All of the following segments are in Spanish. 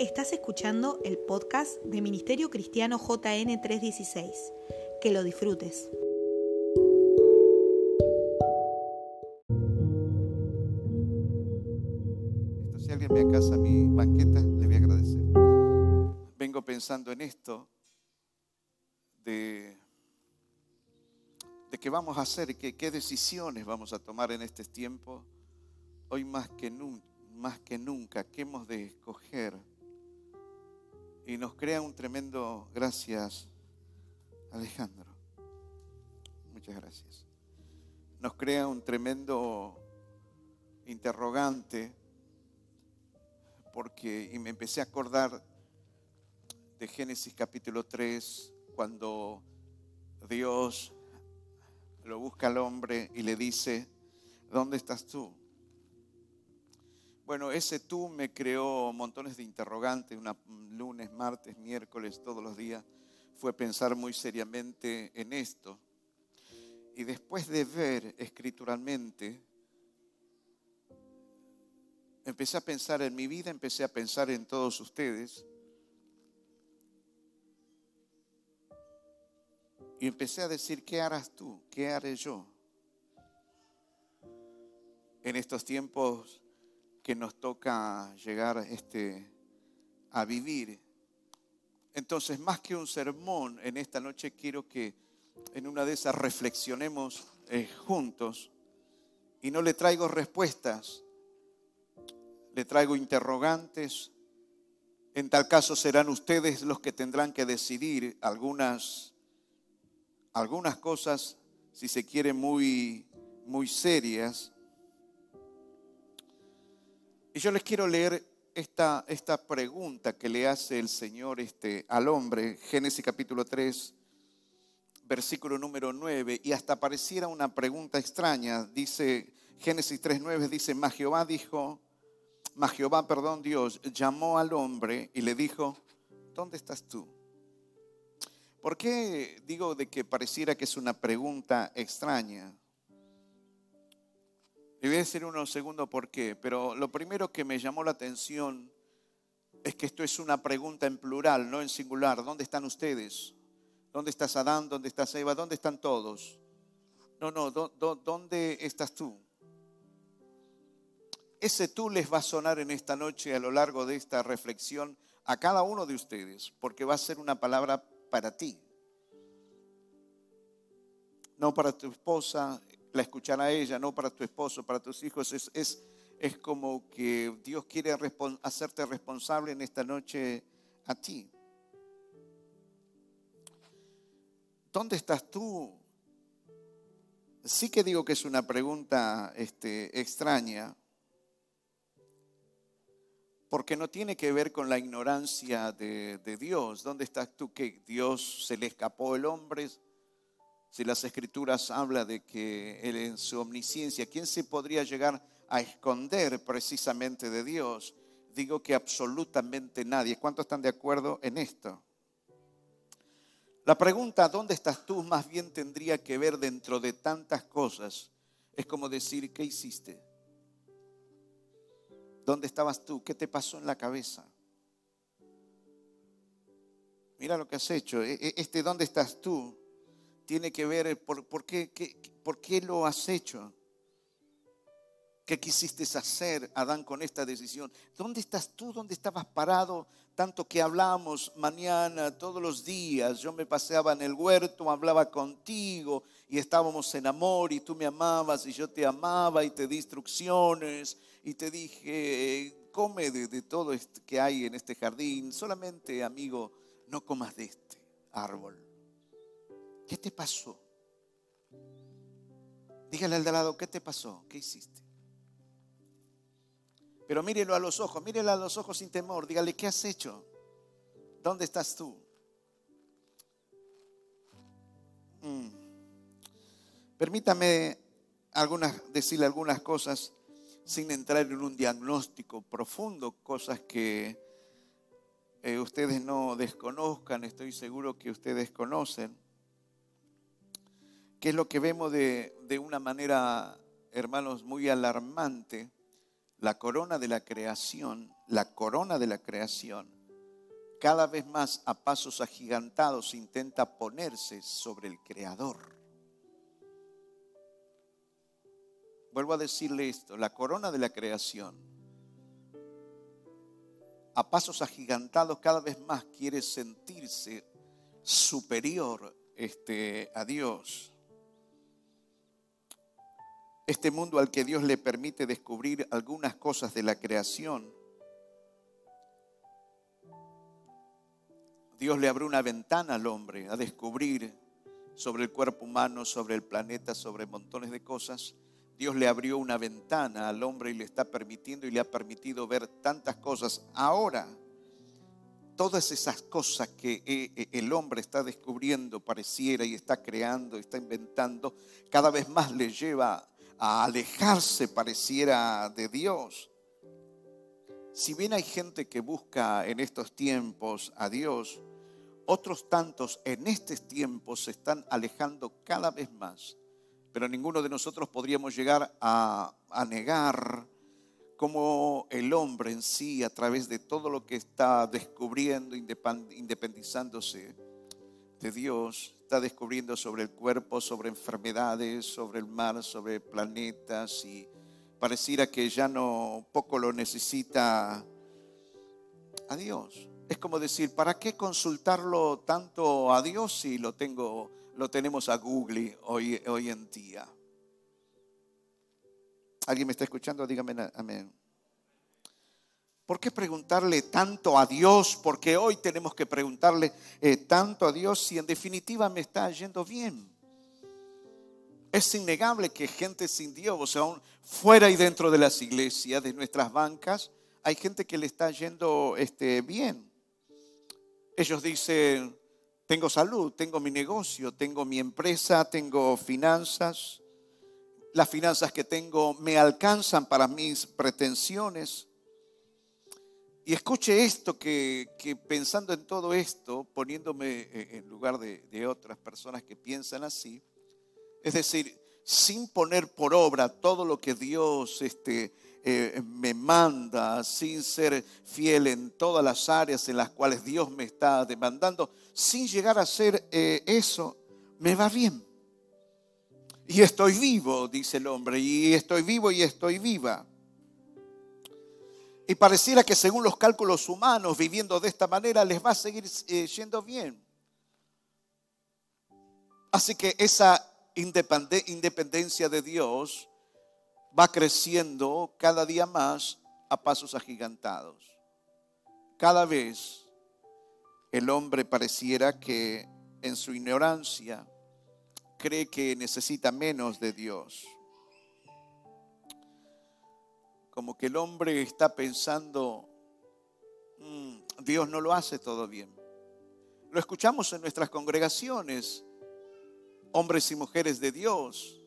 Estás escuchando el podcast de Ministerio Cristiano JN 316. Que lo disfrutes. Si alguien me acasa mi banqueta, le voy a agradecer. Vengo pensando en esto de, de qué vamos a hacer, qué, decisiones vamos a tomar en este tiempo. Hoy más que, más que nunca, ¿qué hemos de escoger? Y nos crea un tremendo, gracias Alejandro, muchas gracias. Nos crea un tremendo interrogante porque, y me empecé a acordar de Génesis capítulo 3, cuando Dios lo busca al hombre y le dice, ¿dónde estás tú? Bueno, ese tú me creó montones de interrogantes, una, lunes, martes, miércoles, todos los días. Fue pensar muy seriamente en esto. Y después de ver escrituralmente, empecé a pensar en mi vida, empecé a pensar en todos ustedes. Y empecé a decir, ¿qué harás tú? ¿Qué haré yo? En estos tiempos que nos toca llegar este, a vivir. Entonces, más que un sermón, en esta noche quiero que en una de esas reflexionemos eh, juntos y no le traigo respuestas, le traigo interrogantes. En tal caso serán ustedes los que tendrán que decidir algunas, algunas cosas, si se quiere, muy, muy serias. Y yo les quiero leer esta, esta pregunta que le hace el Señor este, al hombre, Génesis capítulo 3, versículo número 9, y hasta pareciera una pregunta extraña. Dice Génesis 3.9, dice, mas Jehová dijo, mas Jehová, perdón, Dios, llamó al hombre y le dijo, ¿dónde estás tú? ¿Por qué digo de que pareciera que es una pregunta extraña? Le voy a decir unos segundos por qué, pero lo primero que me llamó la atención es que esto es una pregunta en plural, no en singular. ¿Dónde están ustedes? ¿Dónde estás Adán? ¿Dónde estás Eva? ¿Dónde están todos? No, no, ¿dónde estás tú? Ese tú les va a sonar en esta noche a lo largo de esta reflexión a cada uno de ustedes, porque va a ser una palabra para ti. No para tu esposa, la escuchará ella, no para tu esposo, para tus hijos. Es, es, es como que Dios quiere hacerte responsable en esta noche a ti. ¿Dónde estás tú? Sí que digo que es una pregunta este, extraña, porque no tiene que ver con la ignorancia de, de Dios. ¿Dónde estás tú? Que Dios se le escapó el hombre, si las escrituras hablan de que Él en su omnisciencia, ¿quién se podría llegar a esconder precisamente de Dios? Digo que absolutamente nadie. ¿Cuántos están de acuerdo en esto? La pregunta, ¿dónde estás tú? Más bien tendría que ver dentro de tantas cosas. Es como decir, ¿qué hiciste? ¿Dónde estabas tú? ¿Qué te pasó en la cabeza? Mira lo que has hecho. E, e, este, ¿dónde estás tú? Tiene que ver por, por, qué, por qué lo has hecho. ¿Qué quisiste hacer, Adán, con esta decisión? ¿Dónde estás tú? ¿Dónde estabas parado? Tanto que hablamos mañana, todos los días. Yo me paseaba en el huerto, hablaba contigo y estábamos en amor y tú me amabas y yo te amaba y te di instrucciones y te dije, come de, todo esto que hay en este jardín. Solamente, amigo, no comas de este árbol. ¿Qué te pasó? Dígale al de lado, ¿qué te pasó? ¿Qué hiciste? Pero mírelo a los ojos, mírelo a los ojos sin temor. Dígale, ¿qué has hecho? ¿Dónde estás tú? Mm. Permítame decirle algunas cosas sin entrar en un diagnóstico profundo, cosas que eh, ustedes no desconozcan, estoy seguro que ustedes conocen que es lo que vemos de, una manera, hermanos, muy alarmante, la corona de la creación, la corona de la creación, cada vez más a pasos agigantados intenta ponerse sobre el Creador. Vuelvo a decirle esto, la corona de la creación, a pasos agigantados cada vez más quiere sentirse superior este, a Dios. Este mundo al que Dios le permite descubrir algunas cosas de la creación, Dios le abre una ventana al hombre a descubrir sobre el cuerpo humano, sobre el planeta, sobre montones de cosas. Dios le abrió una ventana al hombre y le está permitiendo y le ha permitido ver tantas cosas. Ahora, todas esas cosas que eh, eh, el hombre está descubriendo, pareciera y está creando, está inventando, cada vez más le lleva a alejarse, pareciera, de Dios. Si bien hay gente que busca en estos tiempos a Dios, otros tantos en estos tiempos se están alejando cada vez más. Pero ninguno de nosotros podríamos llegar a, a negar cómo el hombre en sí, a través de todo lo que está descubriendo, independizándose de Dios, está descubriendo sobre el cuerpo, sobre enfermedades, sobre el mar, sobre planetas y pareciera que ya no poco lo necesita a Dios. Es como decir, ¿para qué consultarlo tanto a Dios si lo tengo, lo tenemos a Google hoy, hoy en día? ¿Alguien me está escuchando? Dígame amén. ¿Por qué preguntarle tanto a Dios? Porque hoy tenemos que preguntarle eh, tanto a Dios si en definitiva me está yendo bien. Es innegable que gente sin Dios, o sea, fuera y dentro de las iglesias, de nuestras bancas, hay gente que le está yendo este, bien. Ellos dicen, tengo salud, tengo mi negocio, tengo mi empresa, tengo finanzas, las finanzas que tengo me alcanzan para mis pretensiones. Y escuche esto, que, pensando en todo esto, poniéndome eh, en lugar de, otras personas que piensan así, es decir, sin poner por obra todo lo que Dios este, eh, me manda, sin ser fiel en todas las áreas en las cuales Dios me está demandando, sin llegar a hacer eh, eso, me va bien. Y estoy vivo, dice el hombre, y estoy vivo y estoy viva. Y pareciera que según los cálculos humanos, viviendo de esta manera, les va a seguir eh, yendo bien. Así que esa independencia de Dios va creciendo cada día más a pasos agigantados. Cada vez el hombre pareciera que en su ignorancia, cree que necesita menos de Dios. Como que el hombre está pensando, mm, Dios no lo hace todo bien. Lo escuchamos en nuestras congregaciones, hombres y mujeres de Dios.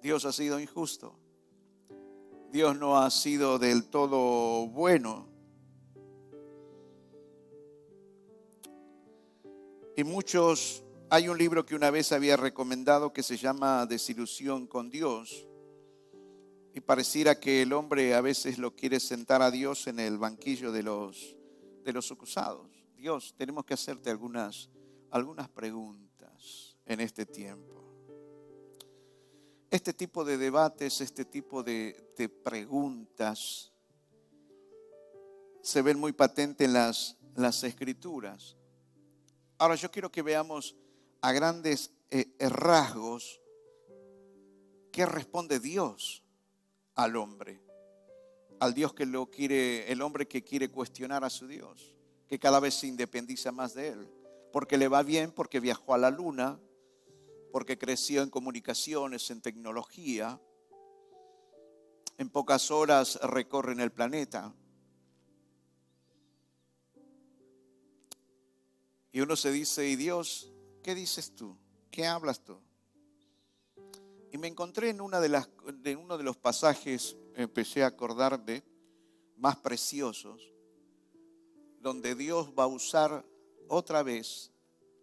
Dios ha sido injusto. Dios no ha sido del todo bueno. Y muchos hay un libro que una vez había recomendado que se llama Desilusión con Dios. Y pareciera que el hombre a veces lo quiere sentar a Dios en el banquillo de los, de los acusados. Dios, tenemos que hacerte algunas, algunas preguntas en este tiempo. Este tipo de debates, este tipo de, de preguntas se ven muy patente en las, las escrituras. Ahora yo quiero que veamos a grandes eh, rasgos, ¿qué responde Dios al hombre? Al Dios que lo quiere, el hombre que quiere cuestionar a su Dios, que cada vez se independiza más de él, porque le va bien, porque viajó a la luna, porque creció en comunicaciones, en tecnología, en pocas horas recorren el planeta. Y uno se dice, ¿y Dios ¿qué dices tú? ¿Qué hablas tú? Y me encontré en, uno de los pasajes, empecé a acordarme, más preciosos, donde Dios va a usar otra vez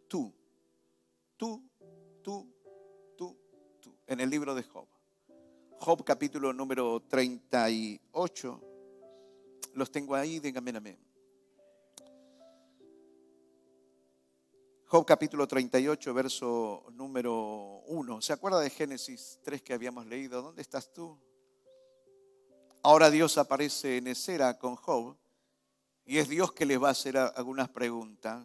tú, tú, tú, tú, tú, en el libro de Job. Job capítulo número 38. Los tengo ahí, díganme amén. Job capítulo 38, verso número 1. ¿Se acuerda de Génesis 3 que habíamos leído? ¿Dónde estás tú? Ahora Dios aparece en escena con Job y es Dios que le va a hacer algunas preguntas.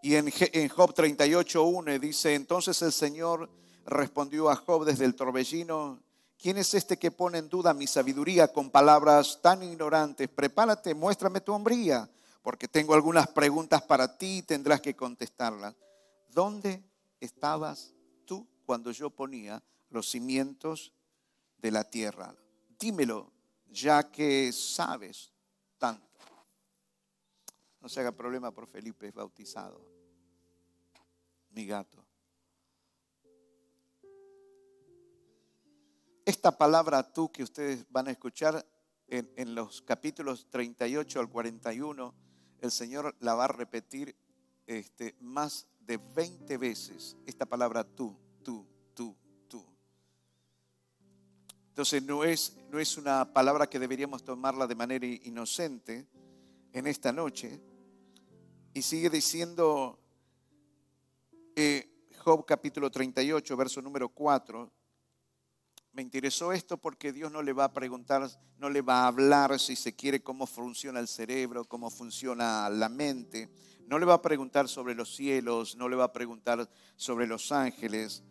Y en Job 38, 1 dice, entonces el Señor respondió a Job desde el torbellino, ¿quién es este que pone en duda mi sabiduría con palabras tan ignorantes? Prepárate, muéstrame tu hombría porque tengo algunas preguntas para ti y tendrás que contestarlas. ¿Dónde estabas tú cuando yo ponía los cimientos de la tierra? Dímelo, ya que sabes tanto. No se haga problema por Felipe, es bautizado. Mi gato. Esta palabra tú que ustedes van a escuchar en, en los capítulos 38 al 41 el Señor la va a repetir este, más de 20 veces esta palabra tú, tú, tú, tú. Entonces no es, no es una palabra que deberíamos tomarla de manera inocente en esta noche. Y sigue diciendo eh, Job capítulo 38, verso número 4, me interesó esto porque Dios no le va a preguntar, no le va a hablar si se quiere cómo funciona el cerebro, cómo funciona la mente. No le va a preguntar sobre los cielos, no le va a preguntar sobre los ángeles.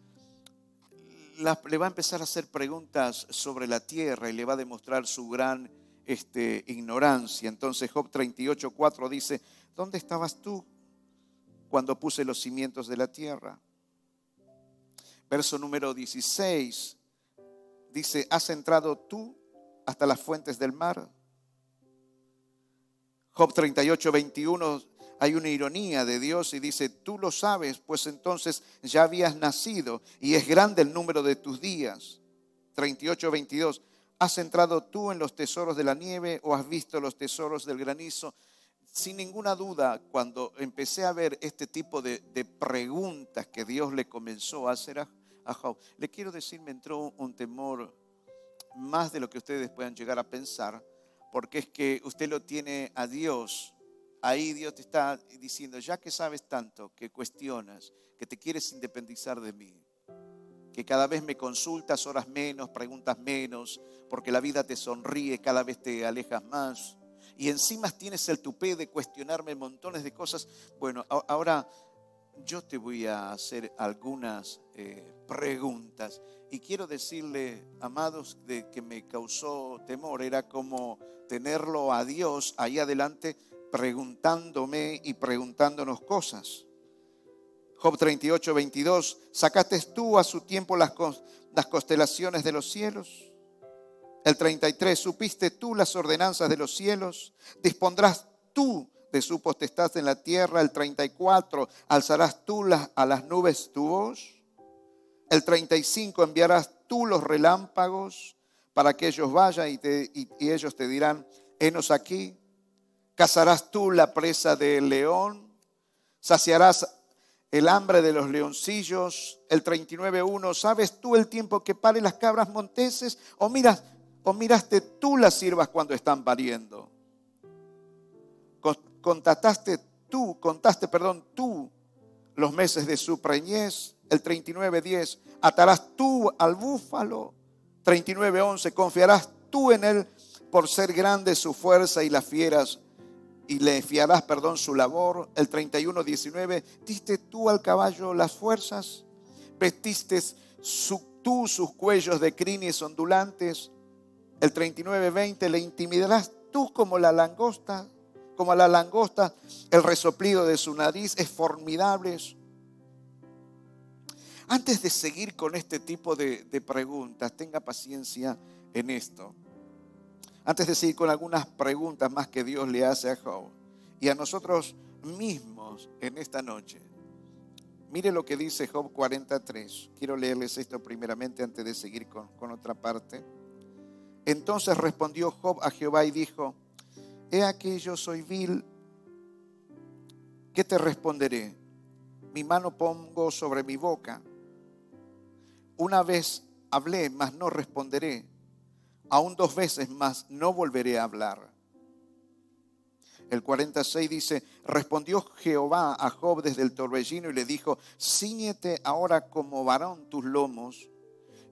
le va a empezar a hacer preguntas sobre la tierra y le va a demostrar su gran este, ignorancia. Entonces Job 38, 4 dice, ¿dónde estabas tú cuando puse los cimientos de la tierra? Verso número 16 dice, ¿has entrado tú hasta las fuentes del mar? Job 38, 21, hay una ironía de Dios y dice, tú lo sabes, pues entonces ya habías nacido y es grande el número de tus días. 38, 22, ¿has entrado tú en los tesoros de la nieve o has visto los tesoros del granizo? Sin ninguna duda, cuando empecé a ver este tipo de, de preguntas que Dios le comenzó a hacer a, le quiero decir, me entró un temor más de lo que ustedes puedan llegar a pensar, porque es que usted lo tiene a Dios. Ahí Dios te está diciendo, ya que sabes tanto, que cuestionas, que te quieres independizar de mí, que cada vez me consultas horas menos, preguntas menos, porque la vida te sonríe, cada vez te alejas más. Y encima tienes el tupé de cuestionarme montones de cosas. Bueno, ahora yo te voy a hacer algunas eh, preguntas. Y quiero decirle, amados, de que me causó temor, era como tenerlo a Dios ahí adelante preguntándome y preguntándonos cosas. Job 38, 22, ¿sacaste tú a su tiempo las, las constelaciones de los cielos? El 33, ¿supiste tú las ordenanzas de los cielos? ¿Dispondrás tú de su potestad en la tierra? El 34, ¿alzarás tú a las nubes tu voz? El 35, enviarás tú los relámpagos para que ellos vayan y, y ellos te dirán, henos aquí. Cazarás tú la presa del león, saciarás el hambre de los leoncillos. El 39.1, ¿sabes tú el tiempo que paren las cabras monteses? ¿O, miras, o miraste tú las sirvas cuando están pariendo? Tú, contaste, perdón, tú los meses de su preñez el 39.10, atarás tú al búfalo. 39.11, confiarás tú en él por ser grande su fuerza y las fieras y le fiarás, perdón, su labor. El 31.19, diste tú al caballo las fuerzas, vestiste tú sus cuellos de crines ondulantes. El 39.20, le intimidarás tú como la langosta, como a la langosta, el resoplido de su nariz es formidable antes de seguir con este tipo de, preguntas, tenga paciencia en esto. Antes de seguir con algunas preguntas más que Dios le hace a Job y a nosotros mismos en esta noche. Mire lo que dice Job 43. Quiero leerles esto primeramente antes de seguir con, con otra parte. Entonces respondió Job a Jehová y dijo, he aquí yo soy vil, ¿qué te responderé? Mi mano pongo sobre mi boca una vez hablé, mas no responderé. Aún dos veces más no volveré a hablar. El 46 dice, respondió Jehová a Job desde el torbellino y le dijo, ciñete ahora como varón tus lomos,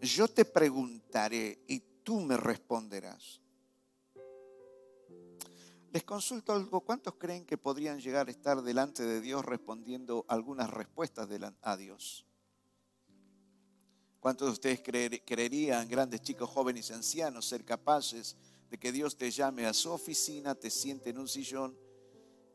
yo te preguntaré y tú me responderás. Les consulto algo, ¿cuántos creen que podrían llegar a estar delante de Dios respondiendo algunas respuestas a Dios? ¿Cuántos de ustedes creerían, grandes chicos, jóvenes y ancianos, ser capaces de que Dios te llame a su oficina, te siente en un sillón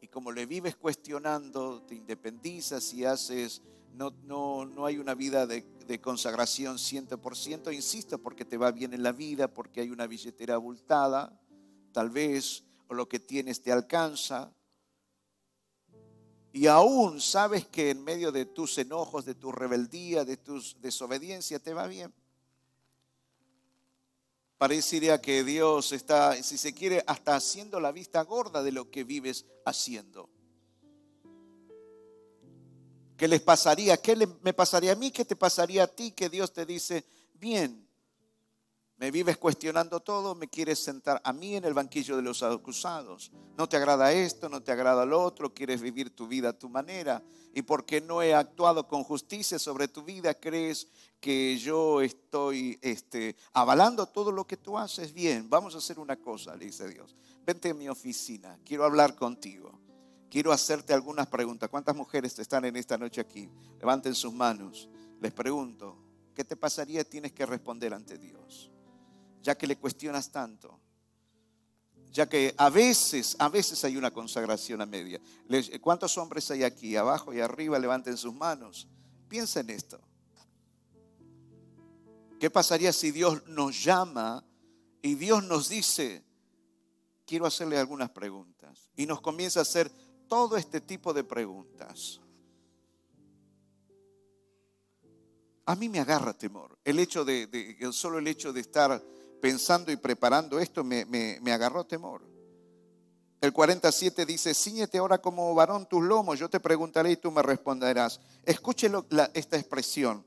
y como le vives cuestionando, te independizas y haces, no, no, no hay una vida de, de consagración 100%, insisto, porque te va bien en la vida, porque hay una billetera abultada, tal vez, lo que tienes te alcanza. Y aún sabes que en medio de tus enojos, de tu rebeldía, de tu desobediencia, te va bien. Parecería que Dios está, si se quiere, hasta haciendo la vista gorda de lo que vives haciendo. ¿Qué les pasaría? ¿Qué me pasaría a mí? ¿Qué te pasaría a ti? Que Dios te dice, bien, me vives cuestionando todo, me quieres sentar a mí en el banquillo de los acusados. No te agrada esto, no te agrada lo otro, quieres vivir tu vida a tu manera. Y porque no he actuado con justicia sobre tu vida, crees que yo estoy este, avalando todo lo que tú haces. Bien, vamos a hacer una cosa, le dice Dios. Vente a mi oficina, quiero hablar contigo. Quiero hacerte algunas preguntas. ¿Cuántas mujeres están en esta noche aquí? Levanten sus manos. Les pregunto, ¿qué te pasaría? Tienes que responder ante Dios ya que le cuestionas tanto. Ya que a veces, a veces hay una consagración a media. ¿Cuántos hombres hay aquí? Abajo y arriba, levanten sus manos. Piensa en esto. ¿Qué pasaría si Dios nos llama y Dios nos dice, quiero hacerle algunas preguntas? Y nos comienza a hacer todo este tipo de preguntas. A mí me agarra temor. El hecho de, solo el hecho de estar pensando y preparando esto, me, agarró temor. El 47 dice, ciñete ahora como varón tus lomos, yo te preguntaré y tú me responderás. Escuche esta expresión.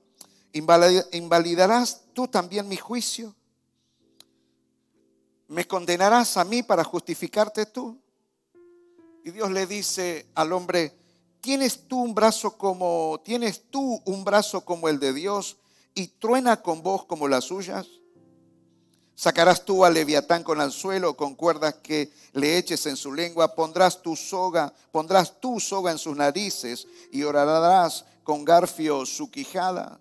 ¿Invalidarás tú también mi juicio? ¿Me condenarás a mí para justificarte tú? Y Dios le dice al hombre, ¿tienes tú un brazo como, tienes tú un brazo como el de Dios y truena con voz como las suyas? Sacarás tú al leviatán con anzuelo, con cuerdas que le eches en su lengua, pondrás tu soga, pondrás tu soga en sus narices y orarás con garfio su quijada.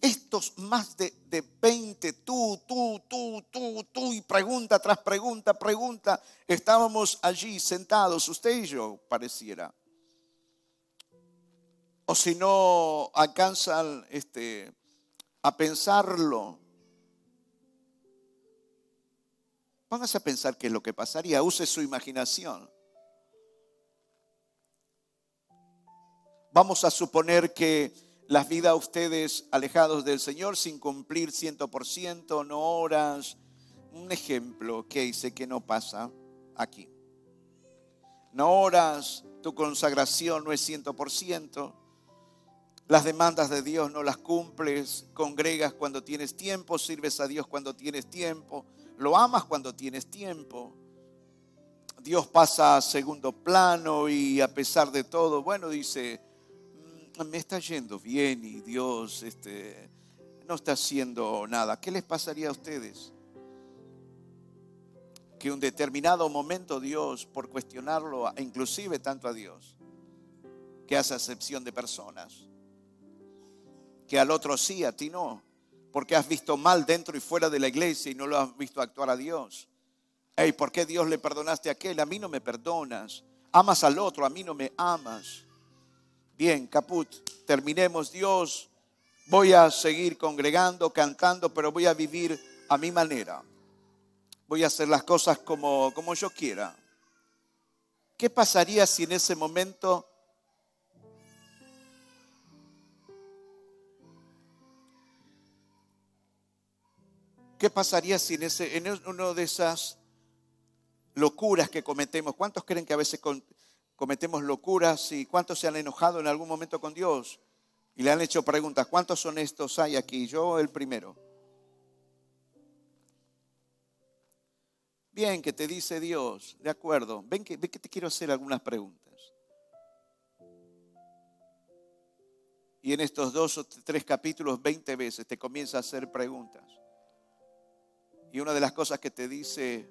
Estos más de, de 20, tú, tú, tú, tú, tú, y pregunta tras pregunta, pregunta, estábamos allí sentados, usted y yo, pareciera. O si no alcanzan este, a pensarlo, Póngase a pensar qué es lo que pasaría. Use su imaginación. Vamos a suponer que las vidas de ustedes alejados del Señor sin cumplir 100%, no horas. Un ejemplo que dice que no pasa aquí. No horas, tu consagración no es 100%. Las demandas de Dios no las cumples, congregas cuando tienes tiempo, sirves a Dios cuando tienes tiempo, lo amas cuando tienes tiempo. Dios pasa a segundo plano y a pesar de todo, bueno, dice, mm, me está yendo bien y Dios este, no está haciendo nada. ¿Qué les pasaría a ustedes? Que un determinado momento Dios, por cuestionarlo, inclusive tanto a Dios, que hace acepción de personas, que al otro sí, a ti no porque has visto mal dentro y fuera de la iglesia y no lo has visto actuar a Dios. Hey, ¿por qué Dios le perdonaste a aquel? A mí no me perdonas. Amas al otro, a mí no me amas. Bien, caput, terminemos Dios. Voy a seguir congregando, cantando, pero voy a vivir a mi manera. Voy a hacer las cosas como, como yo quiera. ¿Qué pasaría si en ese momento ¿Qué pasaría si en, ese, en una de esas locuras que cometemos, cuántos creen que a veces cometemos locuras y cuántos se han enojado en algún momento con Dios y le han hecho preguntas, ¿cuántos honestos hay aquí? Yo el primero. Bien, que te dice Dios, de acuerdo, ven que, ven que te quiero hacer algunas preguntas. Y en estos dos o tres capítulos, 20 veces, te comienza a hacer preguntas. Y una de las cosas que te dice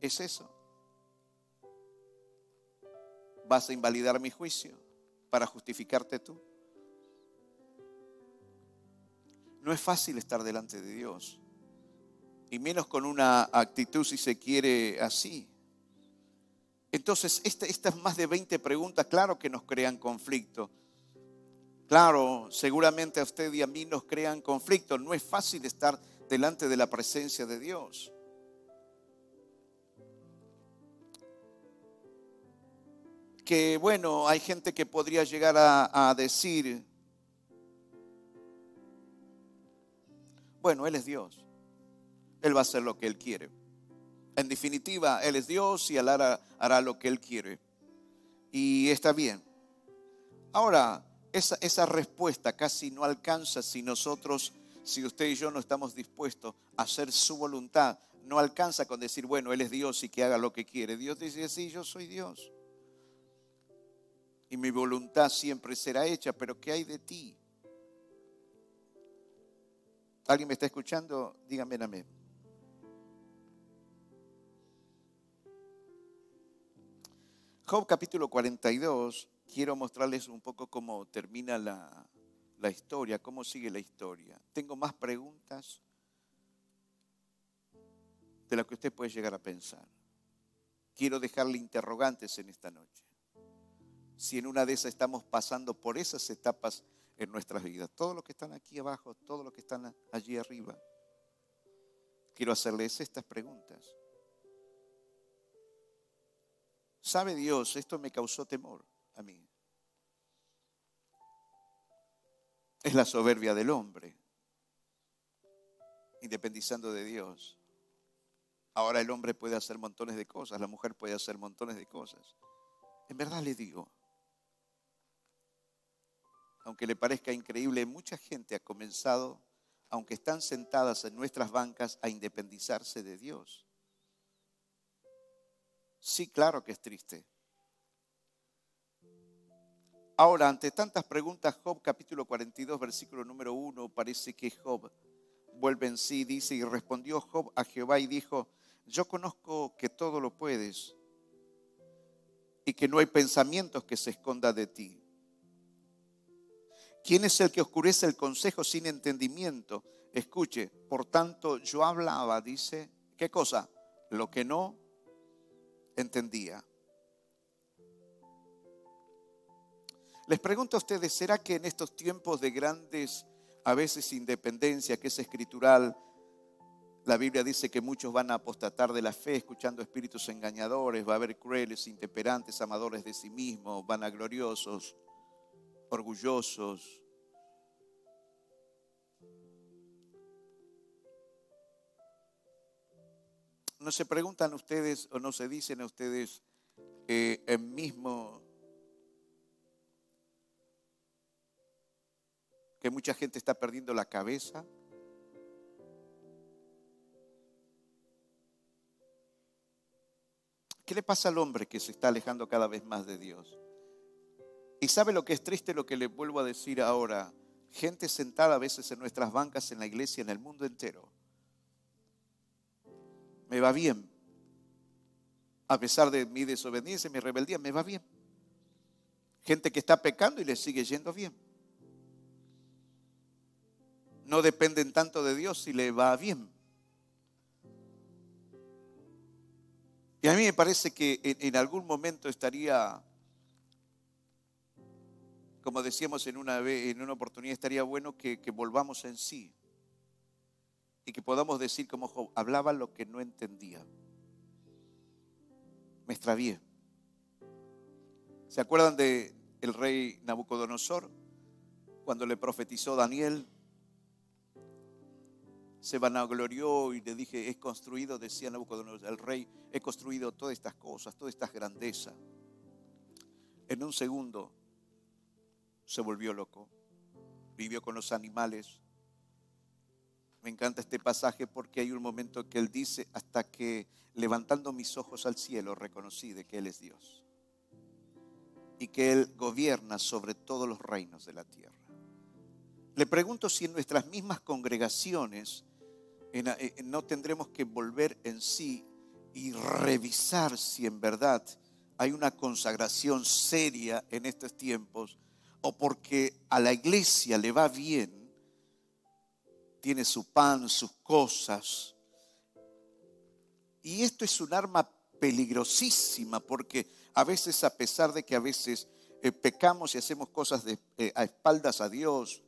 es eso. ¿Vas a invalidar mi juicio para justificarte tú? No es fácil estar delante de Dios. Y menos con una actitud, si se quiere, así. Entonces, estas más de 20 preguntas, claro que nos crean conflicto. Claro, seguramente a usted y a mí nos crean conflicto. No es fácil estar delante de la presencia de Dios. Que bueno, hay gente que podría llegar a, decir, Bueno, Él es Dios. Él va a hacer lo que Él quiere. En definitiva, Él es Dios y Él hará, hará lo que Él quiere. Y está bien. Ahora, esa, esa respuesta casi no alcanza si nosotros, si usted y yo no estamos dispuestos a hacer su voluntad. No alcanza con decir, bueno, Él es Dios y que haga lo que quiere. Dios dice, sí, yo soy Dios. Y mi voluntad siempre será hecha, pero ¿qué hay de ti? ¿Alguien me está escuchando? Díganme amén. Job capítulo 42, quiero mostrarles un poco cómo termina la, la historia, cómo sigue la historia. Tengo más preguntas de las que usted puede llegar a pensar. Quiero dejarle interrogantes en esta noche. Si en una de esas estamos pasando por esas etapas en nuestras vidas. Todos los que están aquí abajo, todos los que están allí arriba. Quiero hacerles estas preguntas. ¿Sabe Dios? Esto me causó temor a mí. Es la soberbia del hombre, independizando de Dios. Ahora el hombre puede hacer montones de cosas, la mujer puede hacer montones de cosas. En verdad le digo, aunque le parezca increíble, mucha gente ha comenzado, aunque están sentadas en nuestras bancas, a independizarse de Dios. Sí, claro que es triste. Ahora, ante tantas preguntas, Job capítulo 42, versículo número 1, parece que Job vuelve en sí, dice, y respondió Job a Jehová y dijo, yo conozco que todo lo puedes y que no hay pensamientos que se esconda de ti. ¿Quién es el que oscurece el consejo sin entendimiento? Escuche, por tanto yo hablaba, dice, ¿qué cosa? Lo que no entendía. Les pregunto a ustedes, ¿será que en estos tiempos de grandes, a veces independencia, que es escritural, la Biblia dice que muchos van a apostatar de la fe escuchando espíritus engañadores, va a haber crueles, intemperantes, amadores de sí mismos, vanagloriosos, orgullosos. ¿No se preguntan ustedes o no se dicen a ustedes eh, el mismo que mucha gente está perdiendo la cabeza? ¿Qué le pasa al hombre que se está alejando cada vez más de Dios? Y sabe lo que es triste lo que le vuelvo a decir ahora. Gente sentada a veces en nuestras bancas en la iglesia, en el mundo entero. Me va bien. A pesar de mi desobediencia, mi rebeldía, me va bien. Gente que está pecando y le sigue yendo bien. No dependen tanto de Dios si le va bien. Y a mí me parece que en, algún momento estaría como decíamos en una, en una oportunidad, estaría bueno que, volvamos en sí y que podamos decir como hablaba lo que no entendía. Me extravié. ¿Se acuerdan de el rey Nabucodonosor cuando le profetizó Daniel? Se vanaglorió y le dije, he construido, decía Nabucodonosor, el rey, he construido todas estas cosas, todas estas grandezas. En un segundo se volvió loco, vivió con los animales, Me encanta este pasaje porque hay un momento que él dice, hasta que levantando mis ojos al cielo reconocí de que Él es Dios y que Él gobierna sobre todos los reinos de la tierra. Le pregunto si en nuestras mismas congregaciones no tendremos que volver en sí y revisar si en verdad hay una consagración seria en estos tiempos o porque a la iglesia le va bien, tiene su pan, sus cosas. Y esto es un arma peligrosísima porque a veces, a pesar de que a veces eh, pecamos y hacemos cosas eh, a espaldas a Dios,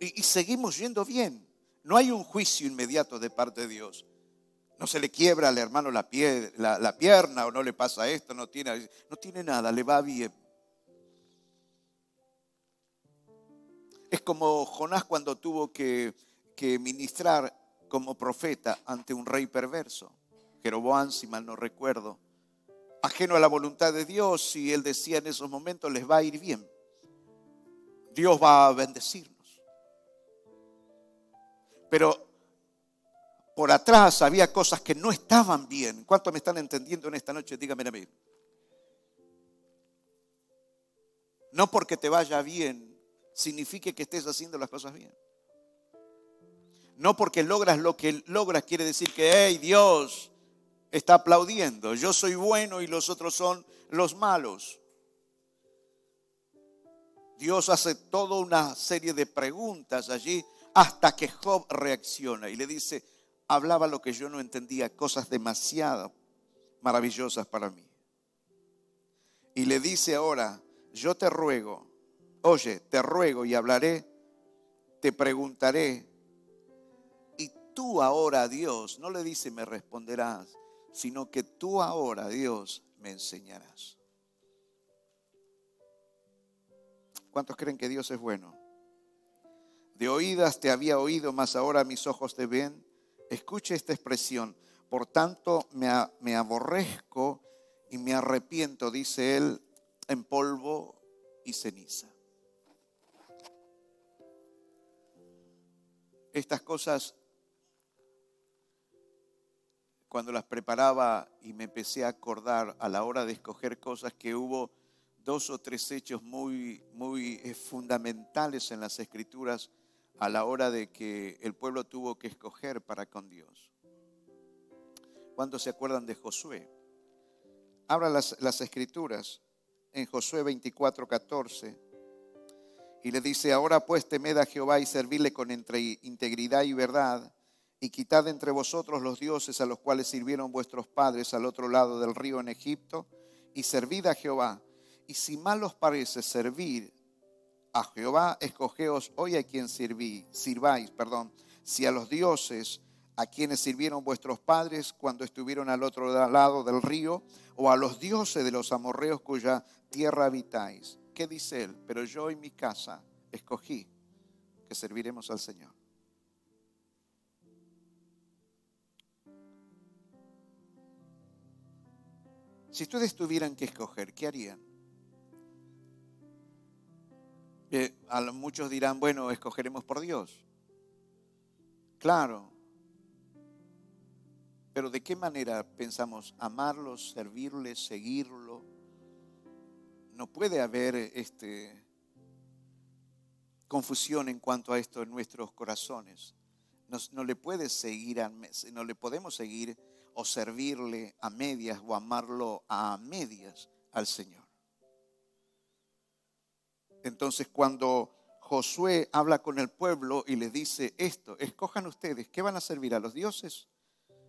y, seguimos yendo bien, no hay un juicio inmediato de parte de Dios. No se le quiebra al hermano la, pierna o no le pasa esto, no tiene, no tiene nada, le va bien. Es como Jonás cuando tuvo que, que ministrar como profeta ante un rey perverso. Jeroboam, si mal no recuerdo ajeno a la voluntad de Dios y él decía en esos momentos les va a ir bien. Dios va a bendecirnos. Pero por atrás había cosas que no estaban bien. ¿Cuánto me están entendiendo en esta noche? Dígame a mí. No porque te vaya bien signifique que estés haciendo las cosas bien. No porque logras lo que logras quiere decir que, hey Dios, está aplaudiendo. Yo soy bueno y los otros son los malos. Dios hace toda una serie de preguntas allí hasta que Job reacciona y le dice, hablaba lo que yo no entendía, cosas demasiado maravillosas para mí. Y le dice ahora, yo te ruego, oye, te ruego y hablaré, te preguntaré. Y tú ahora, Dios, no le dice, me responderás, sino que tú ahora, Dios, me enseñarás. ¿Cuántos creen que Dios es bueno? De oídas te había oído, mas ahora mis ojos te ven. Escuche esta expresión. Por tanto, me, me aborrezco y me arrepiento, dice él, en polvo y ceniza. Estas cosas cuando las preparaba y me empecé a acordar a la hora de escoger cosas que hubo dos o tres hechos muy, muy eh, fundamentales en las escrituras a la hora de que el pueblo tuvo que escoger para con Dios. ¿Cuántos se acuerdan de Josué? Abra las, escrituras en Josué 24, 14 y le dice, ahora pues temed a Jehová y servirle con integridad y verdad y quitad entre vosotros los dioses a los cuales sirvieron vuestros padres al otro lado del río en Egipto, y servid a Jehová. Y si mal os parece servir a Jehová, escogeos hoy a quien sirví, sirváis, perdón, si a los dioses a quienes sirvieron vuestros padres cuando estuvieron al otro lado del río, o a los dioses de los amorreos cuya tierra habitáis. ¿Qué dice él? Pero yo y mi casa escogí que serviremos al Señor. Si ustedes tuvieran que escoger, ¿qué harían? A muchos dirán, bueno, escogeremos por Dios. Claro. Pero ¿de qué manera pensamos amarlo, servirle, seguirlo? No puede haber este, confusión en cuanto a esto en nuestros corazones. no le podemos seguir o servirle a medias o amarlo a medias al Señor. Entonces cuando Josué habla con el pueblo y les dice esto, escojan ustedes, ¿qué van a servir a los dioses?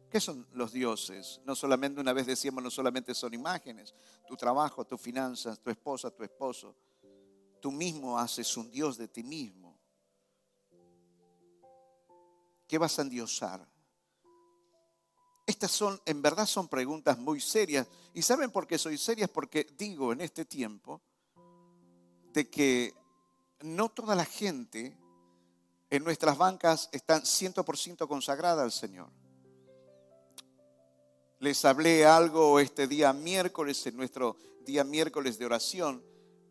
¿Qué son los dioses? No solamente una vez decíamos, no solamente son imágenes, tu trabajo, tus finanzas, tu esposa, tu esposo. Tú mismo haces un Dios de ti mismo. ¿Qué vas a endiosar? Estas son, en verdad son preguntas muy serias. ¿Y saben por qué soy serias? Porque digo en este tiempo de que no toda la gente en nuestras bancas está 100% consagrada al Señor. Les hablé algo este día miércoles, en nuestro día miércoles de oración,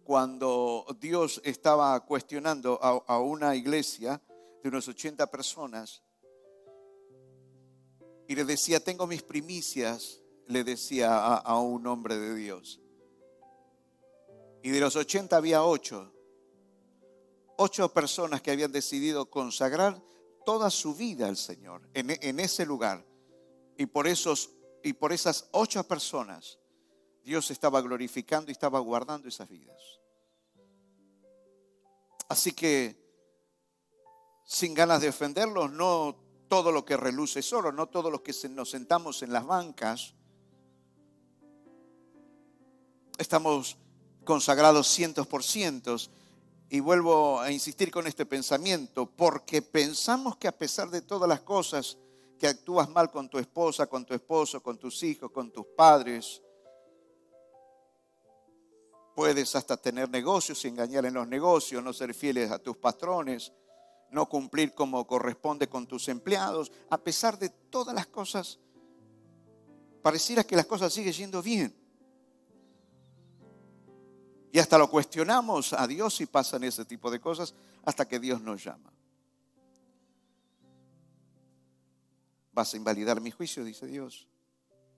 cuando Dios estaba cuestionando a, una iglesia de unas 80 personas y le decía, tengo mis primicias, le decía a un hombre de Dios. Y de los 80 había ocho, ocho personas que habían decidido consagrar toda su vida al Señor en, ese lugar. Y por, esos, y por esas ocho personas, Dios estaba glorificando y estaba guardando esas vidas. Así que, sin ganas de ofenderlos, no todo lo que reluce es oro, no todos los que nos sentamos en las bancas estamos consagrados cientos por cientos. Y vuelvo a insistir con este pensamiento, porque pensamos que a pesar de todas las cosas que actúas mal con tu esposa, con tu esposo, con tus hijos, con tus padres, puedes hasta tener negocios y engañar en los negocios, no ser fieles a tus patrones, no cumplir como corresponde con tus empleados, a pesar de todas las cosas, pareciera que las cosas siguen yendo bien. Y hasta lo cuestionamos a Dios si pasan ese tipo de cosas hasta que Dios nos llama. Vas a invalidar mi juicio, dice Dios.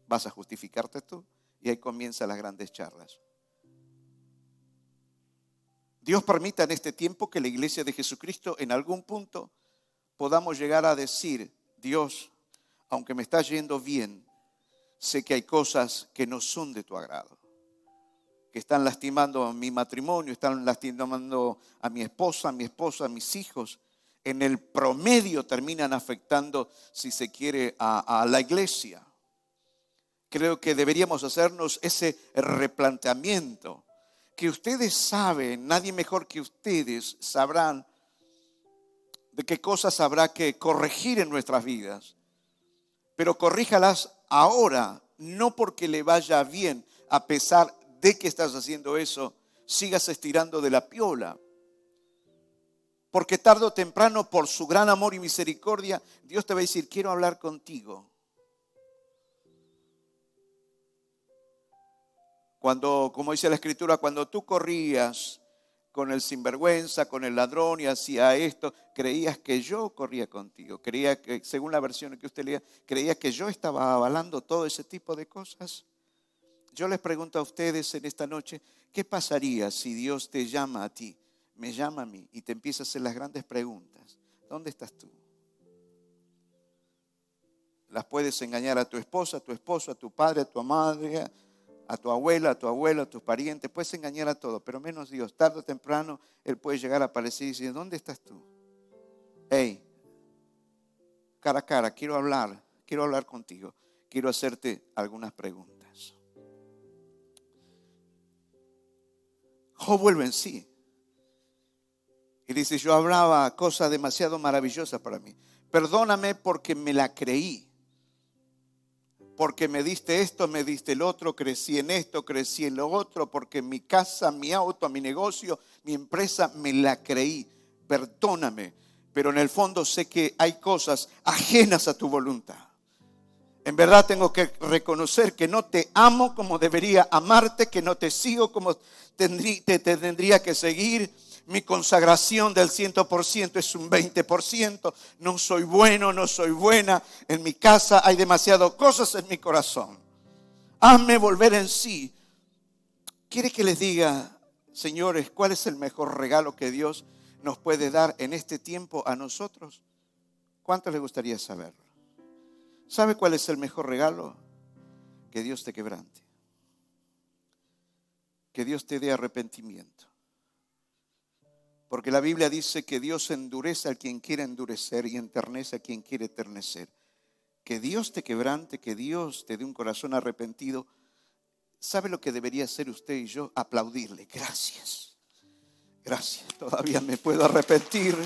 Vas a justificarte tú. Y ahí comienzan las grandes charlas. Dios permita en este tiempo que la iglesia de Jesucristo en algún punto podamos llegar a decir, Dios, aunque me está yendo bien, sé que hay cosas que no son de tu agrado que están lastimando a mi matrimonio, están lastimando a mi esposa, a mi esposa, a mis hijos. En el promedio terminan afectando, si se quiere, a, a la iglesia. Creo que deberíamos hacernos ese replanteamiento. Que ustedes saben, nadie mejor que ustedes sabrán de qué cosas habrá que corregir en nuestras vidas. Pero corríjalas ahora, no porque le vaya bien, a pesar de que estás haciendo eso, sigas estirando de la piola. Porque tarde o temprano, por su gran amor y misericordia, Dios te va a decir, quiero hablar contigo. Cuando, como dice la escritura, cuando tú corrías con el sinvergüenza, con el ladrón y hacía esto, creías que yo corría contigo. Creía que, según la versión que usted leía, creía que yo estaba avalando todo ese tipo de cosas. Yo les pregunto a ustedes en esta noche, ¿qué pasaría si Dios te llama a ti, me llama a mí y te empieza a hacer las grandes preguntas? ¿Dónde estás tú? Las puedes engañar a tu esposa, a tu esposo, a tu padre, a tu madre, a tu abuela, a tu abuelo, a tus parientes. Puedes engañar a todos, pero menos Dios. Tarde o temprano Él puede llegar a aparecer y decir, ¿dónde estás tú? Hey, cara a cara, quiero hablar, quiero hablar contigo. Quiero hacerte algunas preguntas. Job vuelve en sí. Y dice, yo hablaba cosas demasiado maravillosas para mí. Perdóname porque me la creí. Porque me diste esto, me diste el otro, crecí en esto, crecí en lo otro, porque mi casa, mi auto, mi negocio, mi empresa, me la creí. Perdóname. Pero en el fondo sé que hay cosas ajenas a tu voluntad. En verdad tengo que reconocer que no te amo como debería amarte, que no te sigo como te, tendría que seguir. Mi consagración del 100% es un 20%. No soy bueno, no soy buena. En mi casa hay demasiadas cosas en mi corazón. Hazme volver en sí. ¿Quiere que les diga, señores, cuál es el mejor regalo que Dios nos puede dar en este tiempo a nosotros? ¿Cuánto les gustaría saberlo? ¿Sabe cuál es el mejor regalo? Que Dios te quebrante. Que Dios te dé arrepentimiento. Porque la Biblia dice que Dios endurece a quien quiere endurecer y enternece a quien quiere eternecer. Que Dios te quebrante, que Dios te dé un corazón arrepentido. ¿Sabe lo que debería hacer usted y yo? Aplaudirle. Gracias. Gracias. Todavía me puedo arrepentir.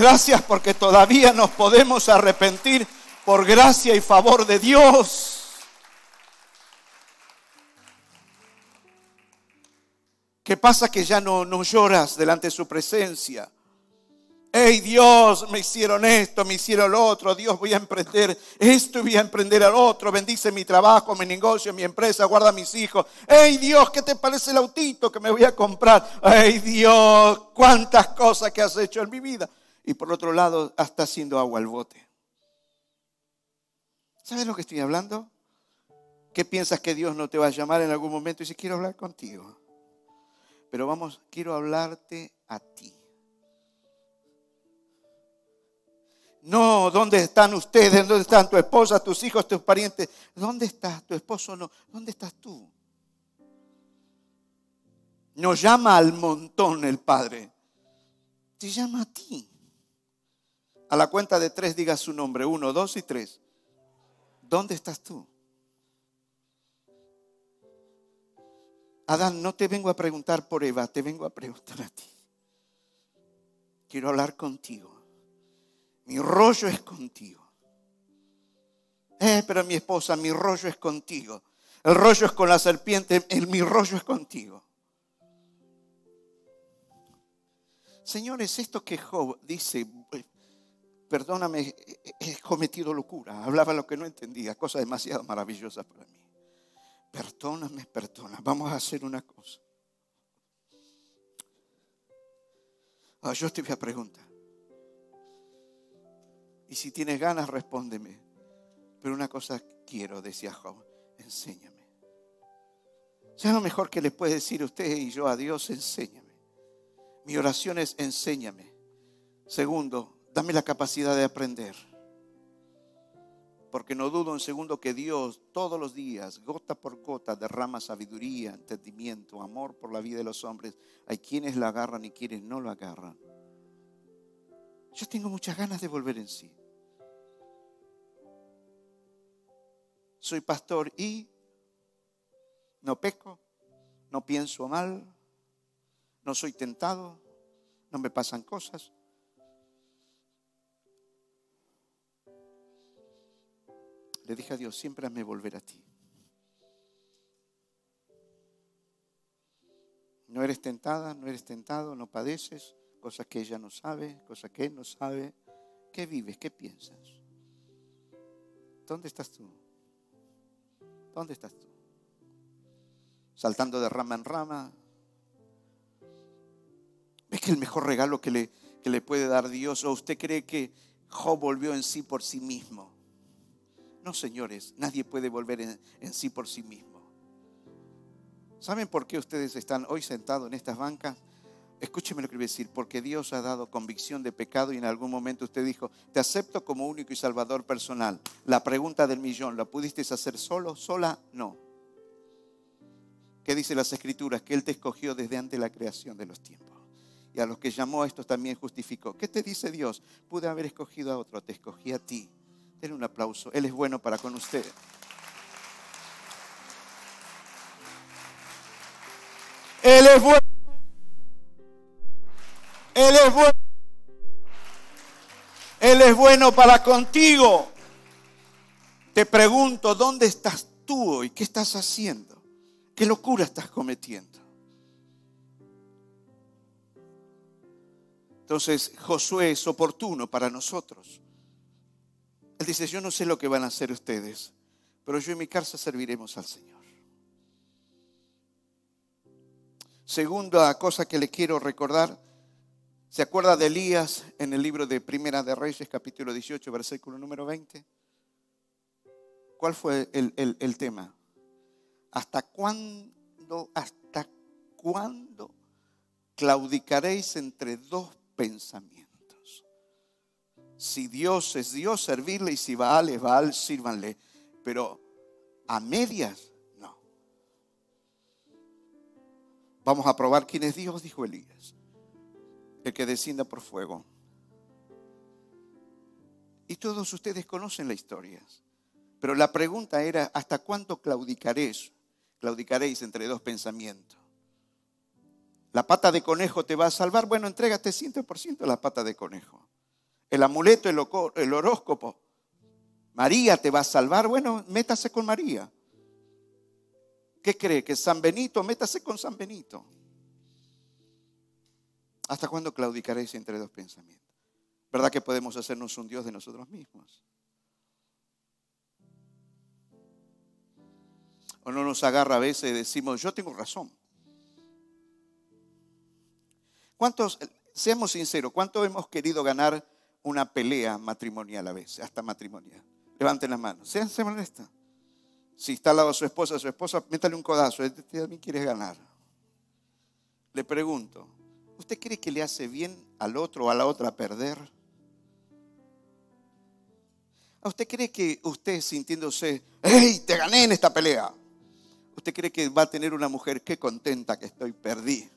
Gracias porque todavía nos podemos arrepentir por gracia y favor de Dios. ¿Qué pasa que ya no, no lloras delante de su presencia? Hey Dios, me hicieron esto, me hicieron lo otro. Dios, voy a emprender esto y voy a emprender al otro. Bendice mi trabajo, mi negocio, mi empresa, guarda a mis hijos. Hey Dios, ¿qué te parece el autito que me voy a comprar? Hey Dios, cuántas cosas que has hecho en mi vida. Y por otro lado está haciendo agua al bote. ¿Sabes lo que estoy hablando? ¿Qué piensas que Dios no te va a llamar en algún momento y dice, quiero hablar contigo? Pero vamos, quiero hablarte a ti. No, ¿dónde están ustedes? ¿Dónde están tu esposa, tus hijos, tus parientes? ¿Dónde estás tu esposo? No, ¿dónde estás tú? Nos llama al montón el Padre. Te llama a ti. A la cuenta de tres diga su nombre. Uno, dos y tres. ¿Dónde estás tú? Adán, no te vengo a preguntar por Eva, te vengo a preguntar a ti. Quiero hablar contigo. Mi rollo es contigo. Eh, pero mi esposa, mi rollo es contigo. El rollo es con la serpiente, el, mi rollo es contigo. Señores, esto que Job dice, perdóname, he cometido locura. Hablaba lo que no entendía, cosa demasiado maravillosa para mí. Perdóname, perdona. Vamos a hacer una cosa. Ah, yo te voy a preguntar. Y si tienes ganas, respóndeme. Pero una cosa quiero, decía Job, enséñame. Ya lo mejor que le puede decir usted y yo a Dios, enséñame. Mi oración es enséñame. Segundo, dame la capacidad de aprender. Porque no dudo en segundo que Dios todos los días, gota por gota, derrama sabiduría, entendimiento, amor por la vida de los hombres. Hay quienes la agarran y quienes no lo agarran. Yo tengo muchas ganas de volver en sí. Soy pastor y no peco, no pienso mal, no soy tentado, no me pasan cosas. Le dije a Dios, siempre hazme volver a ti. No eres tentada, no eres tentado, no padeces, cosas que ella no sabe, cosas que él no sabe. ¿Qué vives? ¿Qué piensas? ¿Dónde estás tú? ¿Dónde estás tú? Saltando de rama en rama, ¿Ves que el mejor regalo que le, le puede dar Dios? ¿O usted cree que Job volvió en sí por sí mismo? No, señores, nadie puede volver en, sí por sí mismo. ¿Saben por qué ustedes están hoy sentados en estas bancas? Escúcheme lo que voy a decir, porque Dios ha dado convicción de pecado y en algún momento usted dijo, te acepto como único y salvador personal. La pregunta del millón, ¿la pudiste hacer solo, sola? No. ¿Qué dice las escrituras? Que Él te escogió desde antes de la creación de los tiempos y a los que llamó a estos también justificó. ¿Qué te dice Dios? Pude haber escogido a otro, te escogí a ti. Denle un aplauso, Él es bueno para con usted. Él es bueno. Él es bueno. Él es bueno para contigo. Te pregunto, ¿dónde estás tú hoy? ¿Qué estás haciendo? ¿Qué locura estás cometiendo? Entonces Josué es oportuno para nosotros. Él dice, yo no sé lo que van a hacer ustedes, pero yo en mi casa serviremos al Señor. Segunda cosa que le quiero recordar, ¿se acuerda de Elías en el libro de Primera de Reyes, capítulo 18, versículo número 20? ¿Cuál fue el, el tema? ¿Hasta cuándo, hasta cuándo claudicaréis entre dos pensamientos. Si Dios es Dios, servirle y si Baal es Baal, sírvanle. Pero a medias, no. Vamos a probar quién es Dios, dijo Elías. El que descienda por fuego. Y todos ustedes conocen la historia. Pero la pregunta era, ¿hasta cuánto claudicaréis? Claudicaréis entre dos pensamientos. La pata de conejo te va a salvar. Bueno, entrégate 100% a la pata de conejo. El amuleto, el, el horóscopo. María te va a salvar. Bueno, métase con María. ¿Qué cree? ¿Que San Benito? Métase con San Benito. ¿Hasta cuándo claudicaréis entre dos pensamientos? ¿Verdad que podemos hacernos un Dios de nosotros mismos? O no nos agarra a veces y decimos, yo tengo razón. ¿Cuántos, seamos sinceros, ¿cuánto hemos querido ganar una pelea matrimonial a veces, hasta matrimonial? Levanten la mano, sean, se molesta. Si está al lado de su esposa, su esposa, métale un codazo, este también quieres ganar. Le pregunto, ¿usted cree que le hace bien al otro o a la otra perder? ¿A usted cree que usted sintiéndose, ¡hey, te gané en esta pelea! ¿Usted cree que va a tener una mujer, qué contenta que estoy, perdí?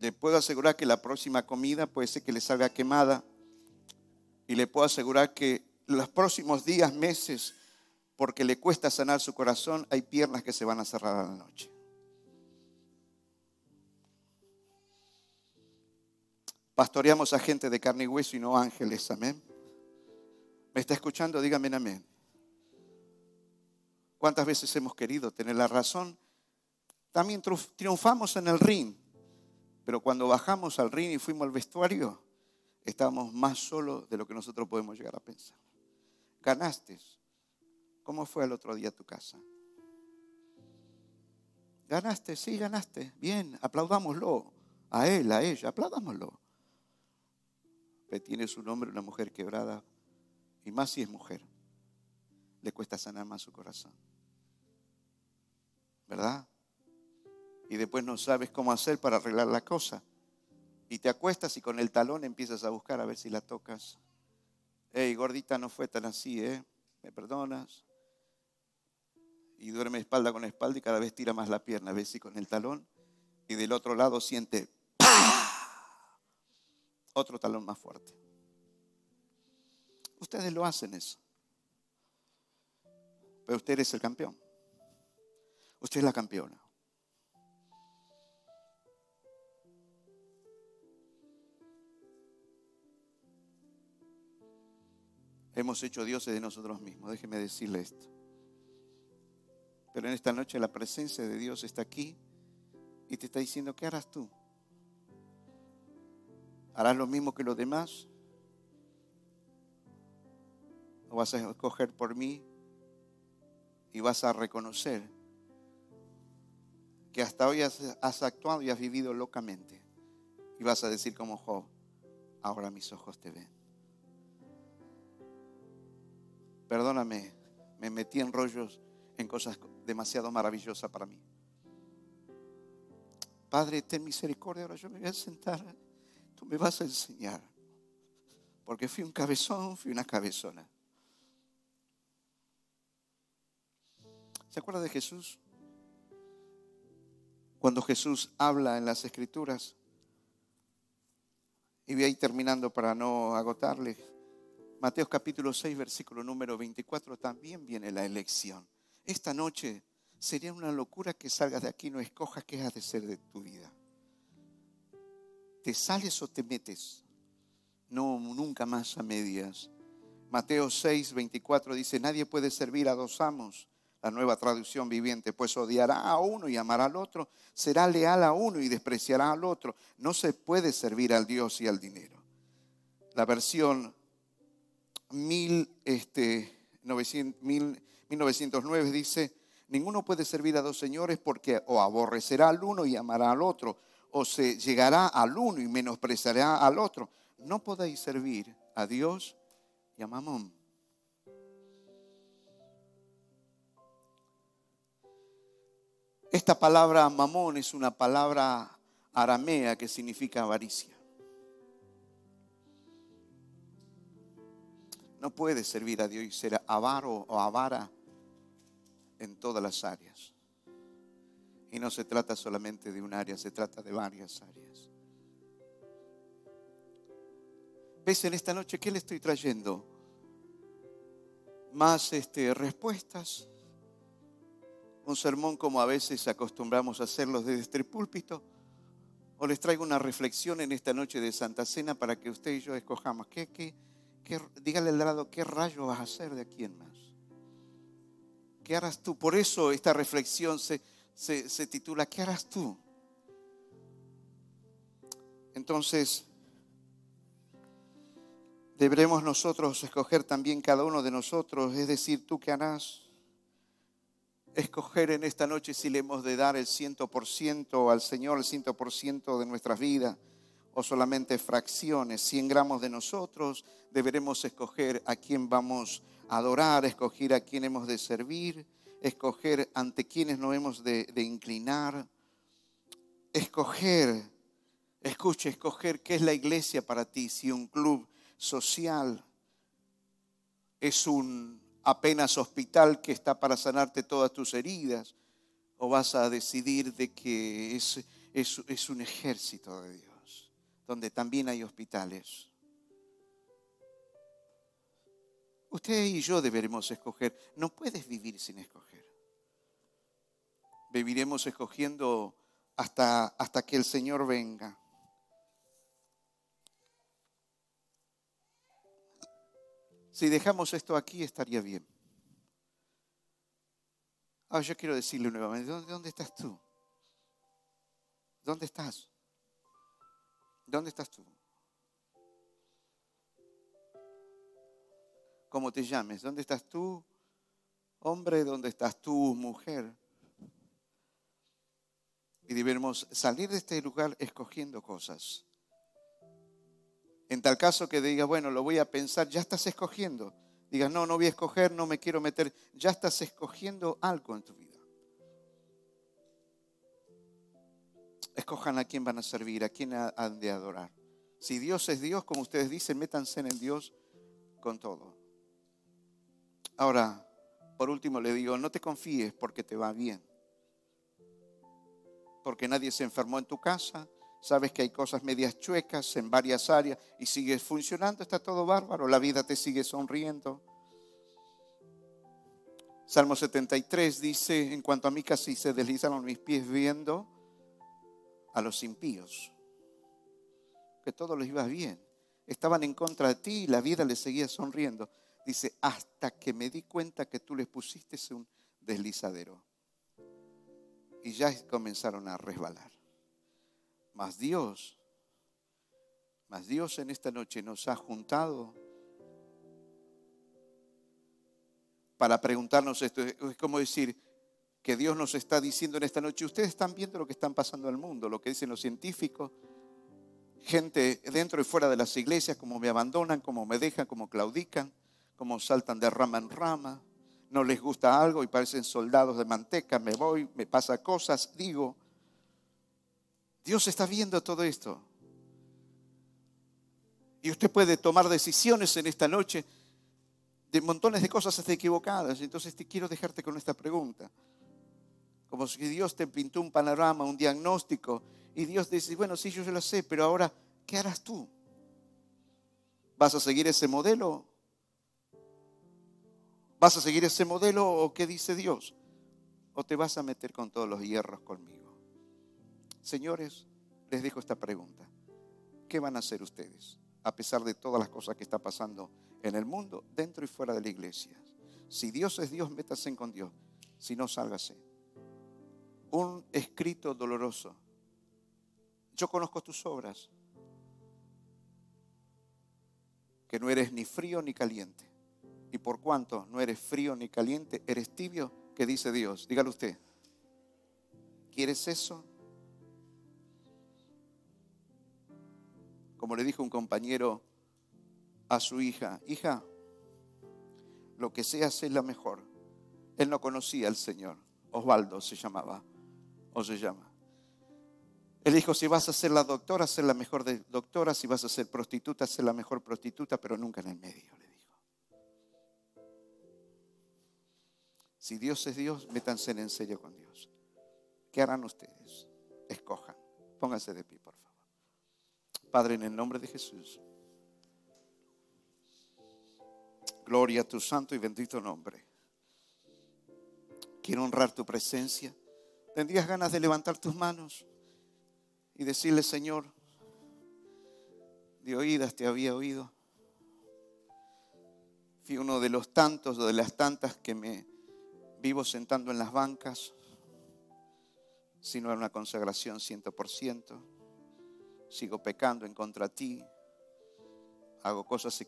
Le puedo asegurar que la próxima comida puede ser que le salga quemada. Y le puedo asegurar que los próximos días, meses, porque le cuesta sanar su corazón, hay piernas que se van a cerrar a la noche. Pastoreamos a gente de carne y hueso y no ángeles, amén. ¿Me está escuchando? Dígame amén. ¿Cuántas veces hemos querido tener la razón? También triunfamos en el ring, pero cuando bajamos al ring y fuimos al vestuario, estábamos más solos de lo que nosotros podemos llegar a pensar. Ganaste. ¿Cómo fue el otro día tu casa? Ganaste, sí, ganaste. Bien, aplaudámoslo. A él, a ella, aplaudámoslo. Que tiene su nombre una mujer quebrada y más si es mujer, le cuesta sanar más su corazón. ¿Verdad? Y después no sabes cómo hacer para arreglar la cosa. Y te acuestas y con el talón empiezas a buscar a ver si la tocas. Hey, gordita, no fue tan así, ¿eh? ¿Me perdonas? Y duerme espalda con espalda y cada vez tira más la pierna. ¿Ves si con el talón? Y del otro lado siente otro talón más fuerte. Ustedes lo hacen eso. Pero usted es el campeón. Usted es la campeona. Hemos hecho dioses de nosotros mismos. Déjeme decirle esto. Pero en esta noche la presencia de Dios está aquí y te está diciendo, ¿qué harás tú? ¿Harás lo mismo que los demás? ¿O vas a escoger por mí y vas a reconocer que hasta hoy has, actuado y has vivido locamente? Y vas a decir como Job, ahora mis ojos te ven. Perdóname, me metí en rollos, en cosas demasiado maravillosas para mí. Padre, ten misericordia, ahora yo me voy a sentar, tú me vas a enseñar. Porque fui un cabezón, fui una cabezona. ¿Se acuerda de Jesús? Cuando Jesús habla en las escrituras, y voy ahí terminando para no agotarle, Mateo capítulo 6, versículo número 24, también viene la elección. Esta noche sería una locura que salgas de aquí no escojas qué has de ser de tu vida. ¿Te sales o te metes? No, nunca más a medias. Mateo 6, 24 dice, nadie puede servir a dos amos la nueva traducción viviente, pues odiará a uno y amará al otro, será leal a uno y despreciará al otro. No se puede servir al Dios y al dinero. La versión 1909 este, dice, ninguno puede servir a dos señores porque o aborrecerá al uno y amará al otro, o se llegará al uno y menospreciará al otro. No podéis servir a Dios y a Mamón. Esta palabra mamón es una palabra aramea que significa avaricia. No puede servir a Dios y ser avaro o avara en todas las áreas. Y no se trata solamente de un área, se trata de varias áreas. ¿Ves en esta noche qué le estoy trayendo? Más este, respuestas un sermón como a veces acostumbramos a hacerlos desde este púlpito, o les traigo una reflexión en esta noche de Santa Cena para que usted y yo escojamos. ¿Qué, qué, dígale al lado, ¿qué rayo vas a hacer de aquí en más? ¿Qué harás tú? Por eso esta reflexión se, se, se titula, ¿qué harás tú? Entonces, deberemos nosotros escoger también cada uno de nosotros, es decir, tú qué harás escoger en esta noche si le hemos de dar el ciento por ciento al Señor, el ciento por ciento de nuestras vidas, o solamente fracciones, 100 gramos de nosotros, deberemos escoger a quién vamos a adorar, escoger a quién hemos de servir, escoger ante quiénes nos hemos de, inclinar, escoger, escuche, escoger qué es la iglesia para ti, si un club social es un apenas hospital que está para sanarte todas tus heridas, o vas a decidir de que es un ejército de Dios, donde también hay hospitales. Usted y yo deberemos escoger. No puedes vivir sin escoger. Viviremos escogiendo hasta, hasta que el Señor venga. Si dejamos esto aquí estaría bien. Ahora yo quiero decirle nuevamente, ¿dónde, ¿dónde estás tú? ¿Dónde estás? ¿Dónde estás tú? ¿Cómo te llames? ¿Dónde estás tú, hombre? ¿Dónde estás tú, mujer? Y debemos salir de este lugar escogiendo cosas. En tal caso que diga, bueno, lo voy a pensar, ya estás escogiendo. Digas, no, no voy a escoger, no me quiero meter. Ya estás escogiendo algo en tu vida. Escojan a quién van a servir, a quién han de adorar. Si Dios es Dios, como ustedes dicen, métanse en el Dios con todo. Ahora, por último le digo, no te confíes porque te va bien. Porque nadie se enfermó en tu casa, sabes que hay cosas medias chuecas en varias áreas y sigues funcionando, está todo bárbaro, la vida te sigue sonriendo. Salmo 73 dice, en cuanto a mí casi se deslizaron mis pies viendo a los impíos, que todo les iba bien, estaban en contra de ti y la vida les seguía sonriendo. Dice, hasta que me di cuenta que tú les pusiste un deslizadero. Y ya comenzaron a resbalar. Mas Dios, mas Dios en esta noche nos ha juntado para preguntarnos esto. Es como decir que Dios nos está diciendo en esta noche, ustedes están viendo lo que están pasando el mundo, lo que dicen los científicos, gente dentro y fuera de las iglesias, como me abandonan, como me dejan, como claudican, como saltan de rama en rama, no les gusta algo y parecen soldados de manteca, me voy, me pasa cosas, digo, Dios está viendo todo esto. Y usted puede tomar decisiones en esta noche de montones de cosas equivocadas. Entonces te quiero dejarte con esta pregunta. Como si Dios te pintó un panorama, un diagnóstico, y Dios dice, bueno, sí, yo ya lo sé, pero ahora, ¿qué harás tú? ¿Vas a seguir ese modelo? ¿Vas a seguir ese modelo o qué dice Dios? ¿O te vas a meter con todos los hierros conmigo? Señores, les dejo esta pregunta. ¿Qué van a hacer ustedes a pesar de todas las cosas que está pasando en el mundo, dentro y fuera de la iglesia? Si Dios es Dios, métase con Dios. Si no, sálgase. Un escrito doloroso. Yo conozco tus obras. Que no eres ni frío ni caliente. Y por cuanto no eres frío ni caliente, eres tibio, ¿qué dice Dios? Dígalo usted. ¿Quieres eso? como le dijo un compañero a su hija, hija, lo que seas es la mejor. Él no conocía al Señor, Osvaldo se llamaba, o se llama. Él dijo, si vas a ser la doctora, ser la mejor doctora, si vas a ser prostituta, ser la mejor prostituta, pero nunca en el medio, le dijo. Si Dios es Dios, métanse en serio con Dios. ¿Qué harán ustedes? Escojan. Pónganse de pie, por favor. Padre, en el nombre de Jesús. Gloria a tu santo y bendito nombre. Quiero honrar tu presencia. ¿Tendrías ganas de levantar tus manos y decirle, Señor, de oídas te había oído? Fui uno de los tantos o de las tantas que me vivo sentando en las bancas, sino en una consagración ciento por ciento sigo pecando en contra de ti, hago cosas